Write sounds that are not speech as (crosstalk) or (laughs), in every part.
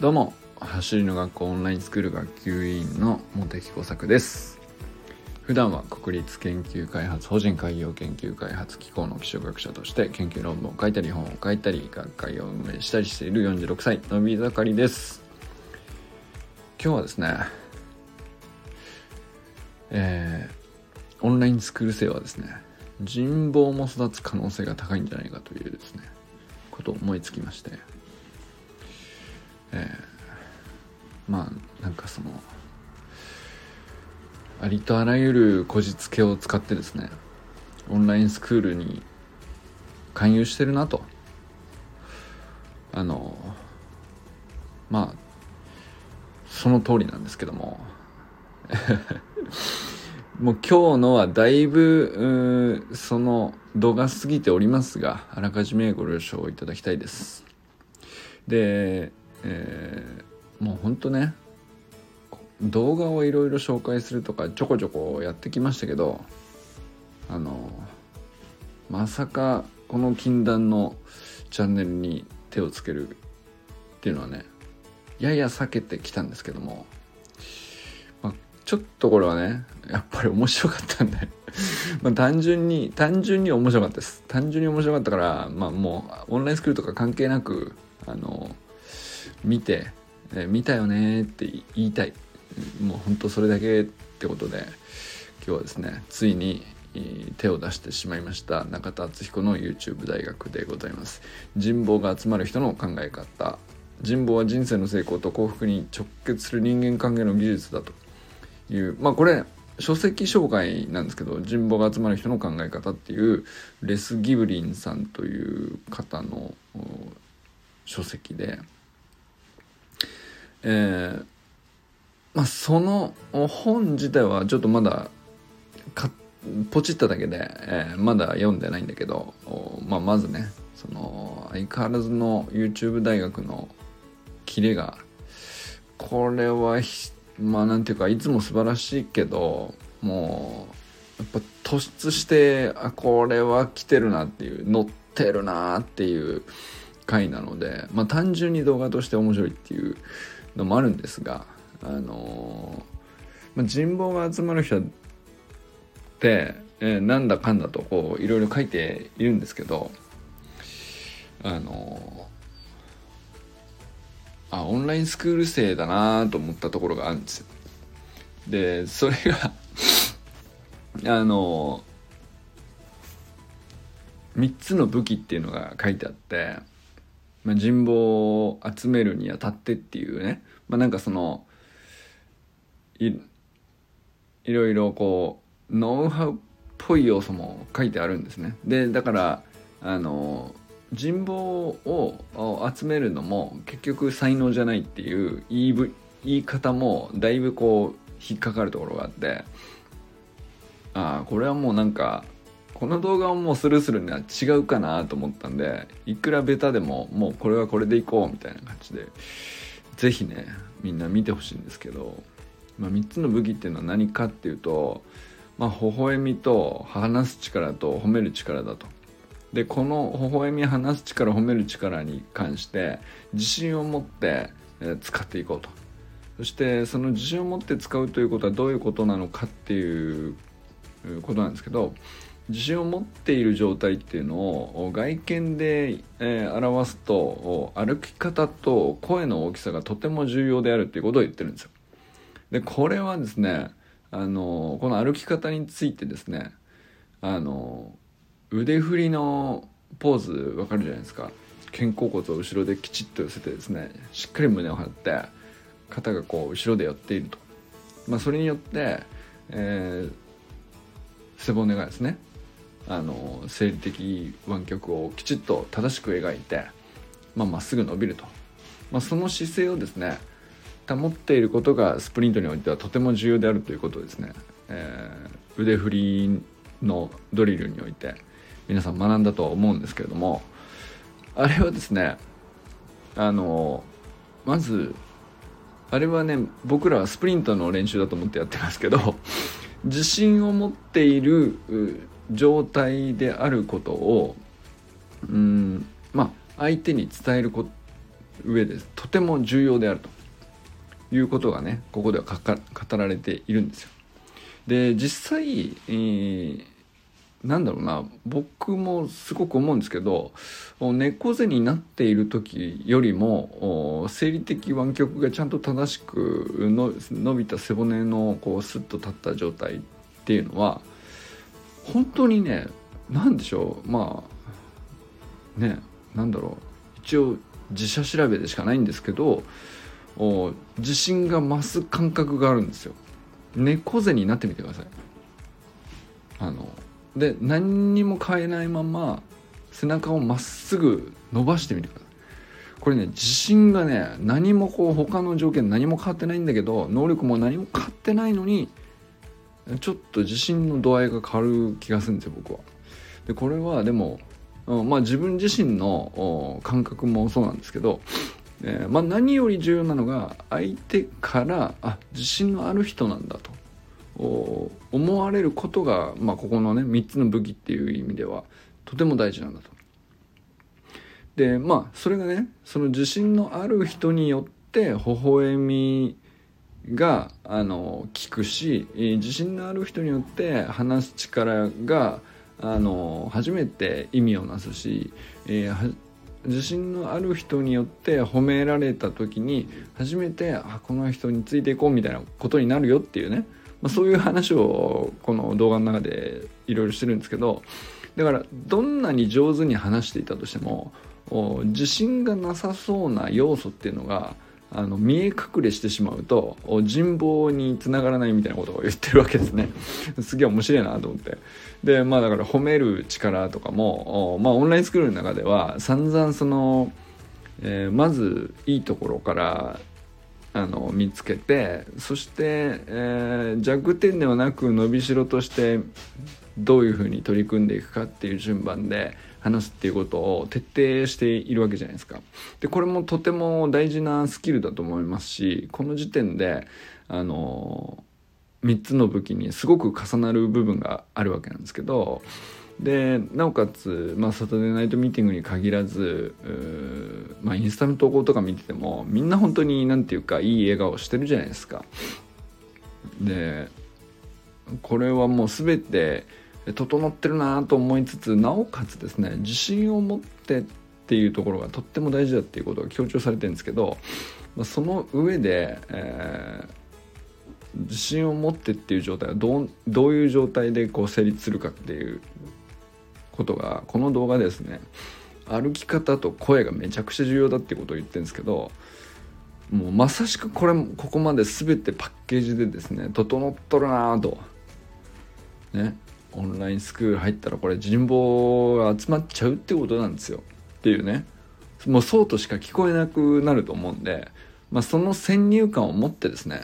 どうも走りの学校オンラインスクール学級委員の茂木耕作です。普段は国立研究開発法人海洋研究開発機構の気象学者として研究論文を書いたり本を書いたり学会を運営したりしている46歳のび盛りです。今日はですねえー、オンラインスクール生はですね人望も育つ可能性が高いんじゃないかというですねことを思いつきまして。えー、まあなんかそのありとあらゆるこじつけを使ってですねオンラインスクールに勧誘してるなと。あのまあその通りなんですけども。(laughs) もう今日のはだいぶその度が過ぎておりますがあらかじめご了承いただきたいです。でえー、もうほんとね動画をいろいろ紹介するとかちょこちょこやってきましたけどあのまさかこの禁断のチャンネルに手をつけるっていうのはねやや避けてきたんですけども、まあ、ちょっとこれはねやっぱり面白かったんで (laughs) ま単純に単純に面白かったです。単純に面白かったからまあもうオンラインスクールとか関係なくあの見て、え、見たよねって言いたい。もうほんとそれだけってことで今日はですねついに手を出してしまいました中田敦彦の YouTube 大学でございます。人望が集まる人の考え方。人望は人生の成功と幸福に直結する人間関係の技術だと。いうまあこれ書籍紹介なんですけど人望が集まる人の考え方っていうレス・ギブリンさんという方の書籍でえー、まあその本自体はちょっとまだポチっただけで、えー、まだ読んでないんだけど、まあ、まずねその相変わらずの YouTube 大学のキレがこれはまあなんていうかいつも素晴らしいけどもうやっぱ突出してあこれは来てるなっていう乗ってるなっていう回なのでまあ単純に動画として面白いっていうのもあるんですがあのまあ、人望が集まる人って、えー、なんだかんだとこういろいろ書いているんですけどあのあオンラインスクール生だなと思ったところがあるんですよ。でそれが (laughs) あの3つの武器っていうのが書いてあってまあ、人望を集めるにあたってっていうね、まあ、なんかそのいいろいろこうノウハウっぽい要素も書いてあるんですね。でだからあの人望を集めるのも結局才能じゃないっていう言い言い方もだいぶこう引っかかるところがあって。ああこれはもうなんかこの動画をもうスルーするには違うかなと思ったんでいくらベタでももうこれはこれでいこうみたいな感じで是非ねみんな見てほしいんですけど、まあ、3つの武器っていうのは何かっていうとまあ微笑みと話す力と褒める力だと。でこの微笑み話す力褒める力に関して自信を持って使っていこうとそしてその自信を持って使うということはどういうことなのかっていうことなんですけど自信を持っている状態っていうのを外見で、え、表すと歩き方と声の大きさがとても重要であるっていうことを言ってるんですよ。でこれはですねあのこの歩き方についてですねあの腕振りのポーズわかるじゃないですか肩甲骨を後ろできちっと寄せてですねしっかり胸を張って肩がこう後ろで寄っていると、まあ、それによって、えー、背骨がですねあの生理的湾曲をきちっと正しく描いてまあ、っすぐ伸びると、まあ、その姿勢をですね保っていることがスプリントにおいてはとても重要であるということですね、えー、腕振りのドリルにおいて皆さん学んだとは思うんですけれどもあれはですねあのまずあれはね僕らはスプリントの練習だと思ってやってますけど自信を持っている状態であることをうんまあ相手に伝えるこ上でとても重要であるということがねここでは語られているんですよ。で実際、えー、なんだろうな僕もすごく思うんですけど猫背になっている時よりも生理的湾曲がちゃんと正しく伸びた背骨のこうスッと立った状態っていうのは本当にね何でしょうまあねなんだろう一応自社調べでしかないんですけど自信が増す感覚があるんですよ。猫背になってみてください。あので何にも変えないまま背中をまっすぐ伸ばしてみてください。これね自信がね何もこう他の条件何も変わってないんだけど能力も何も変わってないのにちょっと自信の度合いが変わる気がするんですよ僕は。でこれはでも、うん、まあ自分自身の感覚もそうなんですけど、えー、まあ、何より重要なのが相手からあ自信のある人なんだと。思われることが、まあ、ここのね3つの武器っていう意味ではとても大事なんだと。でまあそれがねその自信のある人によって微笑みがあの効くし自信のある人によって話す力があの初めて意味をなすし、えー、自信のある人によって褒められた時に初めてあこの人についていこうみたいなことになるよっていうねまあ、そういう話をこの動画の中でいろいろしてるんですけどだからどんなに上手に話していたとしても自信がなさそうな要素っていうのがあの見え隠れしてしまうと人望につながらないみたいなことを言ってるわけですね。(laughs) すげえ面白いなと思って。でまあだから褒める力とかもまあオンラインスクールの中では散々その、えー、まずいいところからあの見つけてそして、えー、弱点ではなく伸びしろとしてどういうふうに取り組んでいくかっていう順番で話すっていうことを徹底しているわけじゃないですか。でこれもとても大事なスキルだと思いますしこの時点であの3つの武器にすごく重なる部分があるわけなんですけどでなおかつ、まあ、サタデーナイトミーティングに限らずまあ、インスタの投稿とか見ててもみんな本当に何て言うかいい笑顔してるじゃないですか。でこれはもう全て整ってるなと思いつつなおかつですね自信を持ってっていうところがとっても大事だっていうことが強調されてるんですけどまあその上で、えー、自信を持ってっていう状態はどうどういう状態でこう成立するかっていうことがこの動画ですね歩き方と声がめちゃくちゃ重要だってことを言ってるんですけどもうまさしくこれここまで全てパッケージでですね整っとるなぁとねオンラインスクール入ったらこれ人望が集まっちゃうってことなんですよ。っていうね。もうそうとしか聞こえなくなると思うんで、まあ、その先入観を持ってですね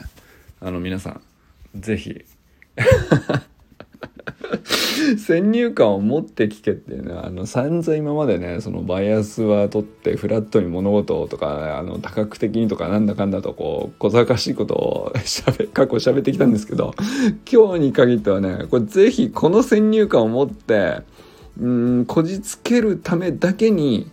あの皆さん是非先入観を持って聞けっていうのはあの散々今までねそのバイアスは取ってフラットに物事とかあの多角的にとかなんだかんだとこう小賢しいことをしゃべ (laughs) 過去喋ってきたんですけど今日に限ってはねこれぜひこの先入観を持ってうんこじつけるためだけに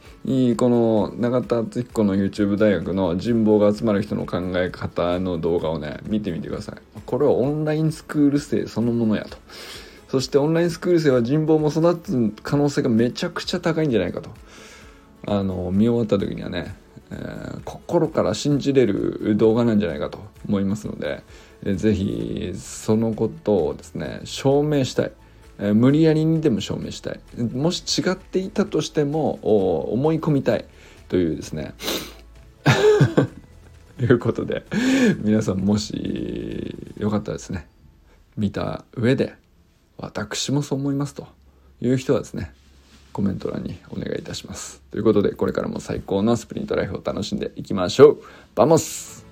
この永田敦彦の YouTube 大学の人望が集まる人の考え方の動画をね見てみてください。これはオンラインスクール生そのものやと。そしてオンラインスクール生は人望も育つ可能性がめちゃくちゃ高いんじゃないかと。あの見終わった時にはね、えー、心から信じれる動画なんじゃないかと思いますので、えー、ぜひそのことをですね証明したい、えー、無理やりにでも証明したい。もし違っていたとしても思い込みたい。というですね。と (laughs) いうことで皆さんもしよかったらですね見た上で私もそう思いますという人はですねコメント欄にお願いいたします。ということでこれからも最高のスプリントライフを楽しんでいきましょう。 Vamos